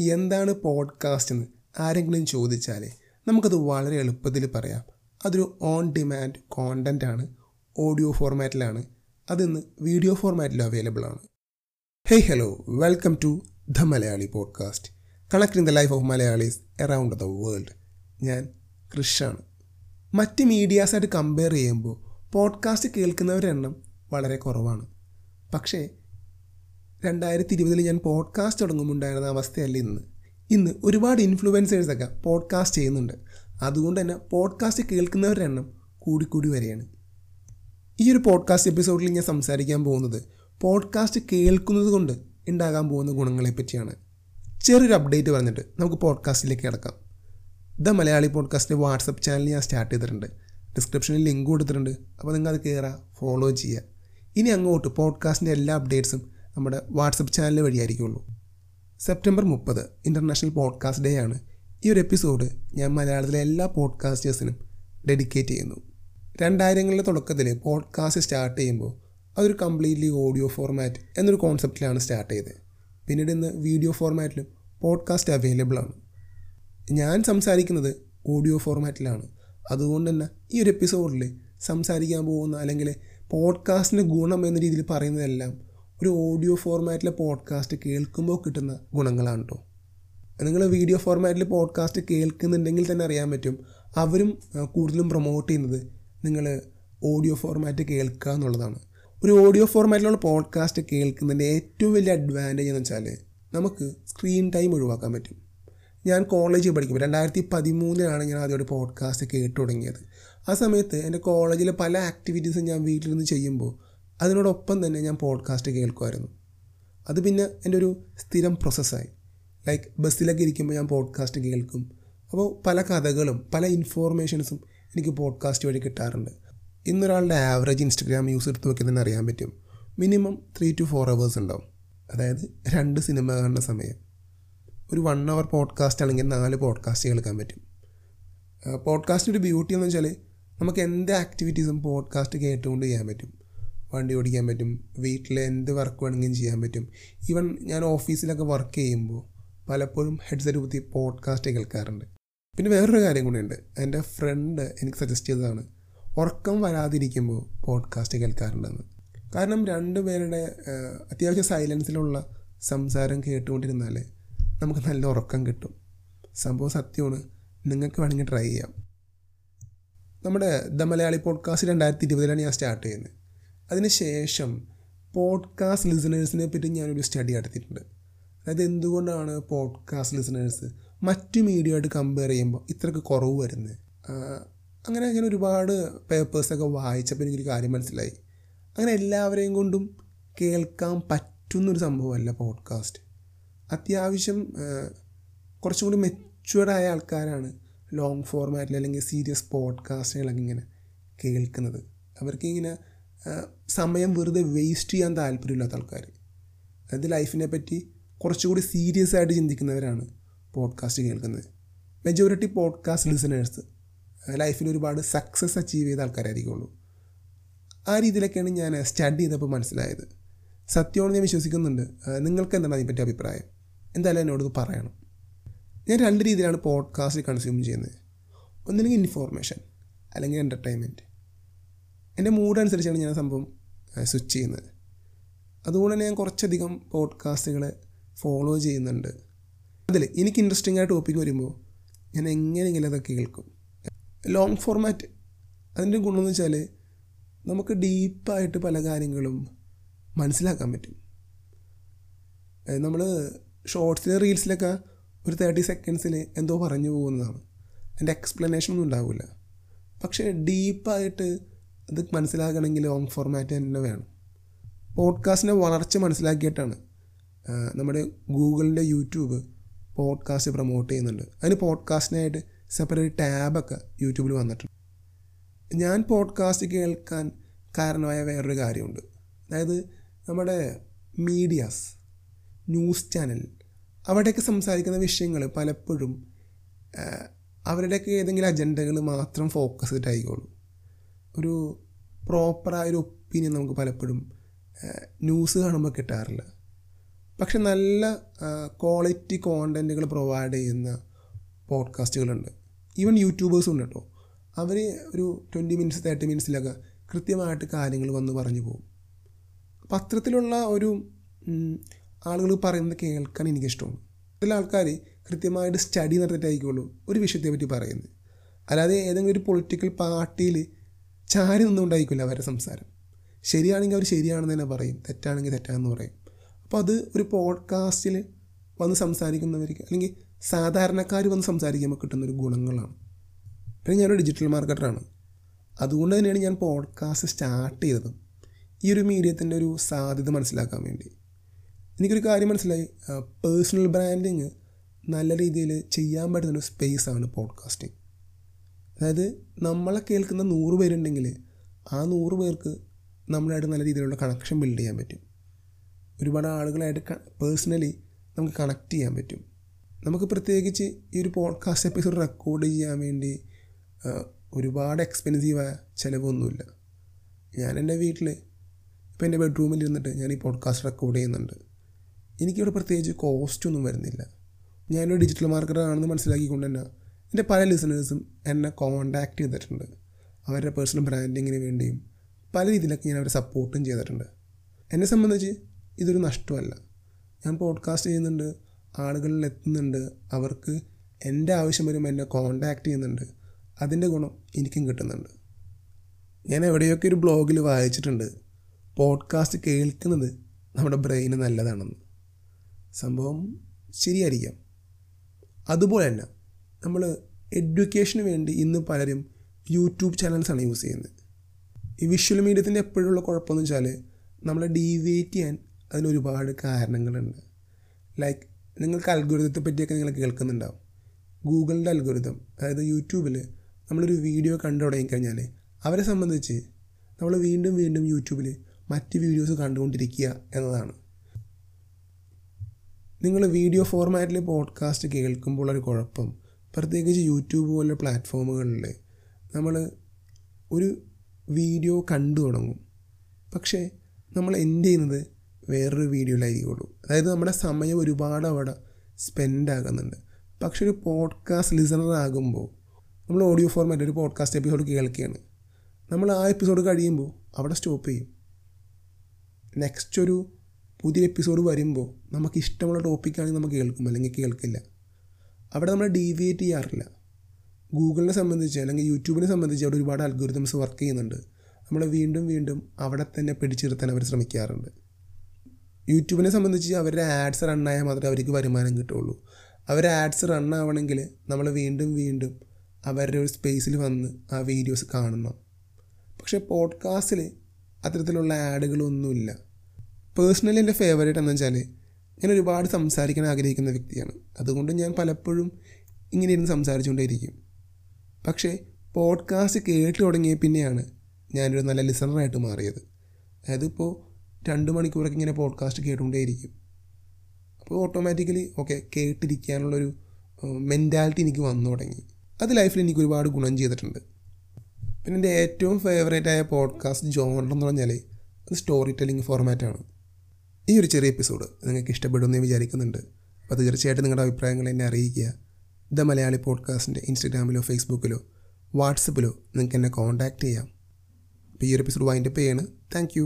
എന്താണ് പോഡ്കാസ്റ്റ് എന്ന് ആരെങ്കിലും ചോദിച്ചാൽ നമുക്കത് വളരെ എളുപ്പത്തിൽ പറയാം. അതൊരു ഓൺ ഡിമാൻഡ് കോണ്ടന്റ് ആണ്. ഓഡിയോ ഫോർമാറ്റിലാണ് അതിന്ന് വീഡിയോ ഫോർമാറ്റിലും അവൈലബിൾ ആണ്. Hey hello welcome to the Malayali podcast connecting the life of Malayalis around the world ഞാൻ കൃഷാണ് മറ്റ് മീഡിയാസായിട്ട് കമ്പയർ ചെയ്യുമ്പോൾ പോഡ്കാസ്റ്റ് കേൾക്കുന്നവരുടെ എണ്ണം വളരെ കുറവാണ്. പക്ഷേ രണ്ടായിരത്തി ഇരുപതിൽ ഞാൻ പോഡ്കാസ്റ്റ് തുടങ്ങുമ്പോണ്ടായിരുന്ന അവസ്ഥയല്ല ഇന്ന്. ഇന്ന് ഒരുപാട് ഇൻഫ്ലുവൻസേഴ്സൊക്കെ പോഡ്കാസ്റ്റ് ചെയ്യുന്നുണ്ട്. അതുകൊണ്ട് തന്നെ പോഡ്കാസ്റ്റ് കേൾക്കുന്നവരുടെ എണ്ണം കൂടിക്കൂടി വരികയാണ് ഈ ഒരു പോഡ്കാസ്റ്റ് എപ്പിസോഡിൽ ഞാൻ സംസാരിക്കാൻ പോകുന്നത് പോഡ്കാസ്റ്റ് കേൾക്കുന്നത് കൊണ്ട് ഉണ്ടാകാൻ പോകുന്ന ഗുണങ്ങളെ പറ്റിയാണ്. ചെറിയൊരു അപ്ഡേറ്റ് പറഞ്ഞിട്ട് നമുക്ക് പോഡ്കാസ്റ്റിലേക്ക് കിടക്കാം. ദ മലയാളി പോഡ്കാസ്റ്റിന്റെ വാട്സപ്പ് ചാനൽ ഞാൻ സ്റ്റാർട്ട് ചെയ്തിട്ടുണ്ട്. ഡിസ്ക്രിപ്ഷനിൽ ലിങ്ക് കൊടുത്തിട്ടുണ്ട്. അപ്പോൾ നിങ്ങൾ അത് കയറുക ഫോളോ ചെയ്യുക ഇനി അങ്ങോട്ട് പോഡ്കാസ്റ്റിന്റെ എല്ലാ അപ്ഡേറ്റ്സും നമ്മുടെ വാട്സപ്പ് ചാനൽ വഴിയായിരിക്കുള്ളൂ. സെപ്റ്റംബർ മുപ്പത് ഇന്റർനാഷണൽ പോഡ്കാസ്റ്റ് ഡേ ആണ്. ഈ ഒരു എപ്പിസോഡ് ഞാൻ മലയാളത്തിലെ എല്ലാ പോഡ്കാസ്റ്റേഴ്സിനും ഡെഡിക്കേറ്റ് ചെയ്യുന്നു. രണ്ടായിരങ്ങളുടെ തുടക്കത്തിൽ പോഡ്കാസ്റ്റ് സ്റ്റാർട്ട് ചെയ്യുമ്പോൾ അതൊരു കംപ്ലീറ്റ്ലി ഓഡിയോ ഫോർമാറ്റ് എന്നൊരു കോൺസെപ്റ്റിലാണ് സ്റ്റാർട്ട് ചെയ്തത്. പിന്നീട് ഇന്ന് വീഡിയോ ഫോർമാറ്റിലും പോഡ്കാസ്റ്റ് അവൈലബിൾ ആണ്. ഞാൻ സംസാരിക്കുന്നത് ഓഡിയോ ഫോർമാറ്റിലാണ്. അതുകൊണ്ട് തന്നെ ഈ ഒരു എപ്പിസോഡിൽ സംസാരിക്കാൻ പോകുന്ന അല്ലെങ്കിൽ പോഡ്കാസ്റ്റിന്റെ ഗുണം എന്ന രീതിയിൽ പറയുന്നതെല്ലാം ഒരു ഓഡിയോ ഫോർമാറ്റിലെ പോഡ്കാസ്റ്റ് കേൾക്കുമ്പോൾ കിട്ടുന്ന ഗുണങ്ങളാണ് കേട്ടോ നിങ്ങൾ വീഡിയോ ഫോർമാറ്റിൽ പോഡ്കാസ്റ്റ് കേൾക്കുന്നുണ്ടെങ്കിൽ തന്നെ അറിയാൻ പറ്റും. അവരും കൂടുതലും പ്രൊമോട്ട് ചെയ്യുന്നത് നിങ്ങൾ ഓഡിയോ ഫോർമാറ്റ് കേൾക്കുക എന്നുള്ളതാണ്. ഒരു ഓഡിയോ ഫോർമാറ്റിലുള്ള പോഡ്കാസ്റ്റ് കേൾക്കുന്നതിന്റെ ഏറ്റവും വലിയ അഡ്വാന്റേജ് എന്ന് വെച്ചാൽ നമുക്ക് സ്ക്രീൻ ടൈം ഒഴിവാക്കാൻ പറ്റും. ഞാൻ കോളേജിൽ പഠിക്കുമ്പോൾ രണ്ടായിരത്തി പതിമൂന്നിലാണ് ഞാൻ ആദ്യമായിട്ട് പോഡ്കാസ്റ്റ് കേട്ടു തുടങ്ങിയത്. ആ സമയത്ത് എന്റെ കോളേജിലെ പല ആക്ടിവിറ്റീസും ഞാൻ വീട്ടിലിരുന്ന് ചെയ്യുമ്പോൾ അതിനോടൊപ്പം തന്നെ ഞാൻ പോഡ്കാസ്റ്റ് കേൾക്കുമായിരുന്നു. അത് പിന്നെ എന്റെ ഒരു സ്ഥിരം പ്രോസസ്സായി ലൈക്ക് ബസ്സിലൊക്കെ ഇരിക്കുമ്പോൾ ഞാൻ പോഡ്കാസ്റ്റ് കേൾക്കും. അപ്പോൾ പല കഥകളും പല ഇൻഫോർമേഷൻസും എനിക്ക് പോഡ്കാസ്റ്റ് വഴി കിട്ടാറുണ്ട്. ഇന്നൊരാളുടെ ആവറേജ് ഇൻസ്റ്റഗ്രാം യൂസ് എടുത്ത് നോക്കി തന്നെ അറിയാൻ പറ്റും. Minimum three to four hours ഉണ്ടാവും. അതായത് രണ്ട് സിനിമ കാണുന്ന സമയം. ഒരു വൺ അവർ പോഡ്കാസ്റ്റ് ആണെങ്കിൽ നാല് പോഡ്കാസ്റ്റ് കേൾക്കാൻ പറ്റും. പോഡ്കാസ്റ്റിന്റെ ഒരു ബ്യൂട്ടി എന്ന് വെച്ചാൽ നമുക്ക് എന്ത് ആക്ടിവിറ്റീസും പോഡ്കാസ്റ്റ് കേട്ടുകൊണ്ട് ചെയ്യാൻ പറ്റും. വണ്ടി ഓടിക്കാൻ പറ്റും വീട്ടിൽ എന്ത് വർക്ക് വേണമെങ്കിലും ചെയ്യാൻ പറ്റും. ഈവൻ ഞാൻ ഓഫീസിലൊക്കെ വർക്ക് ചെയ്യുമ്പോൾ പലപ്പോഴും ഹെഡ്സെറ്റ് കുത്തി പോഡ്കാസ്റ്റ് കേൾക്കാറുണ്ട്. പിന്നെ വേറൊരു കാര്യം കൂടിയുണ്ട് എന്റെ ഫ്രണ്ട് എനിക്ക് സജസ്റ്റ് ചെയ്തതാണ് ഉറക്കം വരാതിരിക്കുമ്പോൾ പോഡ്കാസ്റ്റ് കേൾക്കാറുണ്ടെന്ന്. കാരണം രണ്ട് പേരുടെ അത്യാവശ്യം സൈലൻസിലുള്ള സംസാരം കേട്ടുകൊണ്ടിരുന്നാൽ നമുക്ക് നല്ല ഉറക്കം കിട്ടും. സംഭവം സത്യമാണ്. നിങ്ങൾക്ക് വേണമെങ്കിൽ ട്രൈ ചെയ്യാം. നമ്മുടെ ദ മലയാളി പോഡ്കാസ്റ്റ് രണ്ടായിരത്തി ഇരുപതിലാണ് ഞാൻ സ്റ്റാർട്ട് ചെയ്യുന്നത്. അതിനുശേഷം പോഡ്കാസ്റ്റ് ലിസണേഴ്സിനെ പറ്റി ഞാനൊരു സ്റ്റഡി നടത്തിയിട്ടുണ്ട്. അതായത് എന്തുകൊണ്ടാണ് പോഡ്കാസ്റ്റ് ലിസണേഴ്സ് മറ്റു മീഡിയയായിട്ട് കമ്പയർ ചെയ്യുമ്പോൾ ഇത്രയ്ക്ക് കുറവ് വരുന്നത്? അങ്ങനെ ഞാൻ ഒരുപാട് പേപ്പേഴ്സൊക്കെ വായിച്ചപ്പോൾ എനിക്കൊരു കാര്യം മനസ്സിലായി. അങ്ങനെ എല്ലാവരെയും കൊണ്ടും കേൾക്കാൻ പറ്റുന്നൊരു സംഭവമല്ല പോഡ്കാസ്റ്റ് അത്യാവശ്യം കുറച്ചും കൂടി മെച്ചുവേർഡായ ആൾക്കാരാണ് ലോങ് ഫോർമാറ്റിൽ അല്ലെങ്കിൽ സീരിയസ് പോഡ്കാസ്റ്റുകളൊക്കെ ഇങ്ങനെ കേൾക്കുന്നത്. അവർക്ക് ഇങ്ങനെ സമയം വെറുതെ വേസ്റ്റ് ചെയ്യാൻ താല്പര്യമില്ലാത്ത ആൾക്കാർ. അതായത് ലൈഫിനെ പറ്റി കുറച്ചുകൂടി സീരിയസ് ആയിട്ട് ചിന്തിക്കുന്നവരാണ് പോഡ്കാസ്റ്റ് കേൾക്കുന്നത്. മെജോറിറ്റി പോഡ്കാസ്റ്റ് ലിസണേഴ്സ് ലൈഫിൽ ഒരുപാട് സക്സസ് അച്ചീവ് ചെയ്ത ആൾക്കാരായിരിക്കുള്ളൂ. ആ രീതിയിലൊക്കെയാണ് ഞാൻ സ്റ്റഡി ചെയ്തപ്പോൾ മനസ്സിലായത്. സത്യമാണ് ഞാൻ വിശ്വസിക്കുന്നുണ്ട്. നിങ്ങൾക്ക് എന്താണ് അതിനെപ്പറ്റി അഭിപ്രായം? എന്തായാലും എന്നോട് പറയണം. ഞാൻ രണ്ട് രീതിയിലാണ് പോഡ്കാസ്റ്റ് കൺസ്യൂം ചെയ്യുന്നത്. ഒന്നില്ലെങ്കിൽ ഇൻഫോർമേഷൻ അല്ലെങ്കിൽ എന്റർടൈൻമെന്റ് എന്റെ മൂഡ് അനുസരിച്ചാണ് ഞാൻ സംഭവം സ്വിച്ച് ചെയ്യുന്നത്. അതുകൊണ്ട് തന്നെ ഞാൻ കുറച്ചധികം പോഡ്കാസ്റ്റുകൾ ഫോളോ ചെയ്യുന്നുണ്ട്. അതിൽ എനിക്ക് ഇൻട്രസ്റ്റിംഗ് ആയ ടോപ്പിക് വരുമ്പോൾ ഞാൻ എങ്ങനെയെങ്കിലും അതൊക്കെ കേൾക്കും. ലോങ് ഫോർമാറ്റ് അതിന്റെ ഗുണമെന്ന് വെച്ചാൽ നമുക്ക് ഡീപ്പായിട്ട് പല കാര്യങ്ങളും മനസ്സിലാക്കാൻ പറ്റും. നമ്മൾ ഷോർട്സിലെ റീൽസിലൊക്കെ ഒരു തേർട്ടി സെക്കൻഡ്സിൽ എന്തോ പറഞ്ഞു പോകുന്നതാണ്. അതിന്റെ എക്സ്പ്ലനേഷൻ ഒന്നും ഉണ്ടാവില്ല. പക്ഷേ ഡീപ്പായിട്ട് അത് മനസ്സിലാക്കണമെങ്കിൽ ലോങ് ഫോർമാറ്റ് തന്നെ വേണം. പോഡ്കാസ്റ്റിന്റെ വളർച്ച മനസ്സിലാക്കിയിട്ടാണ് നമ്മുടെ ഗൂഗിളിന്റെ യൂട്യൂബ് പോഡ്കാസ്റ്റ് പ്രൊമോട്ട് ചെയ്യുന്നുണ്ട്. അതിന് പോഡ്കാസ്റ്റിനായിട്ട് സെപ്പറേറ്റ് ടാബൊക്കെ യൂട്യൂബിൽ വന്നിട്ടുണ്ട്. ഞാൻ പോഡ്കാസ്റ്റ് കേൾക്കാൻ കാരണമായ വേറൊരു കാര്യമുണ്ട്. അതായത് നമ്മുടെ മീഡിയാസ് ന്യൂസ് ചാനൽ അവിടെയൊക്കെ സംസാരിക്കുന്ന വിഷയങ്ങൾ പലപ്പോഴും അവരുടെയൊക്കെ ഏതെങ്കിലും അജണ്ടകൾ മാത്രം ഫോക്കസ്ഡ് ആയിക്കോളൂ ഒരു പ്രോപ്പറായ ഒരു ഒപ്പീനിയൻ നമുക്ക് പലപ്പോഴും ന്യൂസ് കാണുമ്പോൾ കിട്ടാറില്ല. പക്ഷെ നല്ല ക്വാളിറ്റി കോണ്ടന്റുകൾ പ്രൊവൈഡ് ചെയ്യുന്ന പോഡ്കാസ്റ്റുകളുണ്ട്. ഈവൻ യൂട്യൂബേഴ്സും ഉണ്ട് കേട്ടോ. അവർ ഒരു ട്വന്റി മിനിറ്റ്സ് തേർട്ടി മിനിറ്റ്സിലൊക്കെ കൃത്യമായിട്ട് കാര്യങ്ങൾ വന്ന് പറഞ്ഞു പോകും. പത്രത്തിലുള്ള ഒരു ആളുകൾ പറയുന്നത് കേൾക്കാൻ എനിക്കിഷ്ടമാണ്. ചില ആൾക്കാർ കൃത്യമായിട്ട് സ്റ്റഡി നടത്തിയിട്ടായിരിക്കുള്ളൂ ഒരു വിഷയത്തെ പറ്റി പറയുന്നത്. അല്ലാതെ ഏതെങ്കിലും ഒരു പൊളിറ്റിക്കൽ പാർട്ടിയിൽ ചാരി നിന്നുകൊണ്ടായിരിക്കില്ല അവരുടെ സംസാരം. ശരിയാണെങ്കിൽ അവർ ശരിയാണെന്ന് തന്നെ പറയും. തെറ്റാണെങ്കിൽ തെറ്റാണെന്ന് പറയും. അപ്പോൾ അത് ഒരു പോഡ്കാസ്റ്റിൽ വന്ന് സംസാരിക്കുന്നവർക്ക് അല്ലെങ്കിൽ സാധാരണക്കാർ വന്ന് സംസാരിക്കുമ്പോൾ കിട്ടുന്നൊരു ഗുണങ്ങളാണ്. പിന്നെ ഞാനൊരു ഡിജിറ്റൽ മാർക്കറ്ററാണ് അതുകൊണ്ട് തന്നെയാണ് ഞാൻ പോഡ്കാസ്റ്റ് സ്റ്റാർട്ട് ചെയ്തത്. ഈ ഒരു മീഡിയത്തിന്റെ ഒരു സാധ്യത മനസ്സിലാക്കാൻ വേണ്ടി. എനിക്കൊരു കാര്യം മനസ്സിലായി. പേഴ്സണൽ ബ്രാൻഡിങ് നല്ല രീതിയിൽ ചെയ്യാൻ പറ്റുന്നൊരു സ്പേസാണ് പോഡ്കാസ്റ്റിംഗ് അതായത് നമ്മളെ കേൾക്കുന്ന നൂറ് പേരുണ്ടെങ്കിൽ ആ നൂറ് പേർക്ക് നമ്മളായിട്ട് നല്ല രീതിയിലുള്ള കണക്ഷൻ ബിൽഡ് ചെയ്യാൻ പറ്റും. ഒരുപാട് ആളുകളായിട്ട് പേഴ്സണലി നമുക്ക് കണക്ട് ചെയ്യാൻ പറ്റും. നമുക്ക് പ്രത്യേകിച്ച് ഈ ഒരു പോഡ്കാസ്റ്റ് എപ്പിസോഡ് റെക്കോർഡ് ചെയ്യാൻ വേണ്ടി ഒരുപാട് എക്സ്പെൻസീവായ ചിലവൊന്നുമില്ല. ഞാൻ എന്റെ വീട്ടിൽ ഇപ്പോൾ എന്റെ ബെഡ്റൂമിൽ ഇരുന്നിട്ട് ഞാൻ ഈ പോഡ്കാസ്റ്റ് റെക്കോർഡ് ചെയ്യുന്നുണ്ട്. എനിക്കിവിടെ പ്രത്യേകിച്ച് കോസ്റ്റ് ഒന്നും വരുന്നില്ല. ഞാനൊരു ഡിജിറ്റൽ മാർക്കറ്റർ ആണെന്ന് മനസ്സിലാക്കിക്കൊണ്ട് തന്നെ എന്റെ പല ലിസണേഴ്സും എന്നെ കോണ്ടാക്ട് ചെയ്തിട്ടുണ്ട്. അവരുടെ പേഴ്സണൽ ബ്രാൻഡിങ്ങിന് വേണ്ടിയും പല രീതിയിലൊക്കെ ഞാൻ അവരെ സപ്പോർട്ടും ചെയ്തിട്ടുണ്ട്. എന്നെ സംബന്ധിച്ച് ഇതൊരു നഷ്ടമല്ല. ഞാൻ പോഡ്കാസ്റ്റ് ചെയ്യുന്നുണ്ട് ആളുകളിൽ എത്തുന്നുണ്ട് അവർക്ക് എന്റെ ആവശ്യം വരുമ്പോൾ എന്നെ കോണ്ടാക്ട് ചെയ്യുന്നുണ്ട്. അതിന്റെ ഗുണം എനിക്കും കിട്ടുന്നുണ്ട്. ഞാൻ എവിടെയൊക്കെ ഒരു ബ്ലോഗിൽ വായിച്ചിട്ടുണ്ട് പോഡ്കാസ്റ്റ് കേൾക്കുന്നത് നമ്മുടെ ബ്രെയിന് നല്ലതാണെന്ന്. സംഭവം ശരിയായിരിക്കാം. അതുപോലെ തന്നെ നമ്മൾ എഡ്യൂക്കേഷന് വേണ്ടി ഇന്ന് പലരും യൂട്യൂബ് ചാനൽസാണ് യൂസ് ചെയ്യുന്നത്. ഈ വിഷ്വൽ മീഡിയത്തിന്റെ എപ്പോഴുള്ള കുഴപ്പമെന്ന് വെച്ചാൽ നമ്മളെ ഡീവിയേറ്റ് ചെയ്യാൻ അതിനൊരുപാട് കാരണങ്ങളുണ്ട്. ലൈക്ക് നിങ്ങൾക്ക് അൽഗുരുതത്തെ പറ്റിയൊക്കെ നിങ്ങൾ കേൾക്കുന്നുണ്ടാവും. ഗൂഗിളിന്റെ അൽഗുരുതം അതായത് യൂട്യൂബിൽ നമ്മളൊരു വീഡിയോ കണ്ടു തുടങ്ങിക്കഴിഞ്ഞാൽ അവരെ സംബന്ധിച്ച് നമ്മൾ വീണ്ടും വീണ്ടും യൂട്യൂബിൽ മറ്റ് വീഡിയോസ് കണ്ടുകൊണ്ടിരിക്കുക എന്നതാണ്. നിങ്ങൾ വീഡിയോ ഫോർമാറ്റിൽ പോഡ്കാസ്റ്റ് കേൾക്കുമ്പോൾ ഒരു കുഴപ്പം പ്രത്യേകിച്ച് യൂട്യൂബ് പോലുള്ള പ്ലാറ്റ്ഫോമുകളിൽ നമ്മൾ ഒരു വീഡിയോ കണ്ടു തുടങ്ങും. പക്ഷേ നമ്മൾ എൻഡ് ചെയ്യുന്നത്? വേറൊരു വീഡിയോയിലായിരിക്കുള്ളൂ. അതായത് നമ്മുടെ സമയം ഒരുപാട് അവിടെ സ്പെൻഡ് ആകുന്നുണ്ട് പക്ഷെ ഒരു പോഡ്കാസ്റ്റ് ലിസണർ ആകുമ്പോൾ നമ്മൾ ഓഡിയോ ഫോർമാറ്റ് ഒരു പോഡ്കാസ്റ്റ് എപ്പിസോഡ് കേൾക്കുകയാണ്. നമ്മൾ ആ എപ്പിസോഡ് കഴിയുമ്പോൾ അവിടെ സ്റ്റോപ്പ് ചെയ്യും. നെക്സ്റ്റ് ഒരു പുതിയ എപ്പിസോഡ് വരുമ്പോൾ നമുക്ക് ഇഷ്ടമുള്ള ടോപ്പിക്കാണെങ്കിൽ നമുക്ക് കേൾക്കും. അല്ലെങ്കിൽ കേൾക്കില്ല. അവിടെ നമ്മൾ ഡീവിയേറ്റ് ചെയ്യാറില്ല. ഗൂഗിളിനെ സംബന്ധിച്ച് അല്ലെങ്കിൽ യൂട്യൂബിനെ സംബന്ധിച്ച് അവിടെ ഒരുപാട് അൽഗോരിതംസ് വർക്ക് ചെയ്യുന്നുണ്ട്. നമ്മൾ വീണ്ടും വീണ്ടും അവിടെ തന്നെ പിടിച്ചിരുത്താൻ അവർ ശ്രമിക്കാറുണ്ട്. യൂട്യൂബിനെ സംബന്ധിച്ച് അവരുടെ ആഡ്സ് റണ്ണായാൽ മാത്രമേ അവർക്ക് വരുമാനം കിട്ടുള്ളൂ. അവരുടെ ആഡ്സ് റണ്ണാവണമെങ്കിൽ നമ്മൾ വീണ്ടും വീണ്ടും അവരുടെ ഒരു സ്പേസിൽ വന്ന് ആ വീഡിയോസ് കാണണം. പക്ഷേ പോഡ്കാസ്റ്റിൽ അത്തരത്തിലുള്ള ആഡുകളൊന്നുമില്ല പേഴ്സണലി എന്റെ ഫേവറേറ്റ് എന്ന് വെച്ചാൽ ഞാൻ ഒരുപാട് സംസാരിക്കാൻ ആഗ്രഹിക്കുന്ന വ്യക്തിയാണ്. അതുകൊണ്ട് ഞാൻ പലപ്പോഴും ഇങ്ങനെ ഇരുന്ന് സംസാരിച്ചുകൊണ്ടേയിരിക്കും. പക്ഷേ പോഡ്കാസ്റ്റ് കേട്ട് തുടങ്ങിയ പിന്നെയാണ് ഞാനൊരു നല്ല ലിസണറായിട്ട് മാറിയത്. അതായത് ഇപ്പോൾ രണ്ട് മണിക്കൂറൊക്കെ ഇങ്ങനെ പോഡ്കാസ്റ്റ് കേട്ടുകൊണ്ടേയിരിക്കും. അപ്പോൾ ഓട്ടോമാറ്റിക്കലി ഓക്കെ കേട്ടിരിക്കാനുള്ളൊരു മെന്റാലിറ്റി എനിക്ക് വന്നു തുടങ്ങി. അത് ലൈഫിൽ എനിക്ക് ഒരുപാട് ഗുണം ചെയ്തിട്ടുണ്ട്. പിന്നെ എന്റെ ഏറ്റവും ഫേവറേറ്റ് ആയ പോഡ്കാസ്റ്റ് ജോണർ എന്ന് പറഞ്ഞാൽ അത് സ്റ്റോറി ടെല്ലിംഗ് ഫോർമാറ്റാണ്. ഈ ഒരു ചെറിയ എപ്പിസോഡ് നിങ്ങൾക്ക് ഇഷ്ടപ്പെടുമെന്ന് വിചാരിക്കുന്നുണ്ട്. അപ്പോൾ തീർച്ചയായിട്ടും നിങ്ങളുടെ അഭിപ്രായങ്ങൾ എന്നെ അറിയിക്കുക. ദ മലയാളി പോഡ്കാസ്റ്റിന്റെ ഇൻസ്റ്റഗ്രാമിലോ ഫേസ്ബുക്കിലോ വാട്സപ്പിലോ നിങ്ങൾക്ക് എന്നെ കോൺടാക്റ്റ് ചെയ്യാം. അപ്പോൾ ഈ ഒരു എപ്പിസോഡ് വൈൻഡപ്പ് ചെയ്യാണ്. താങ്ക്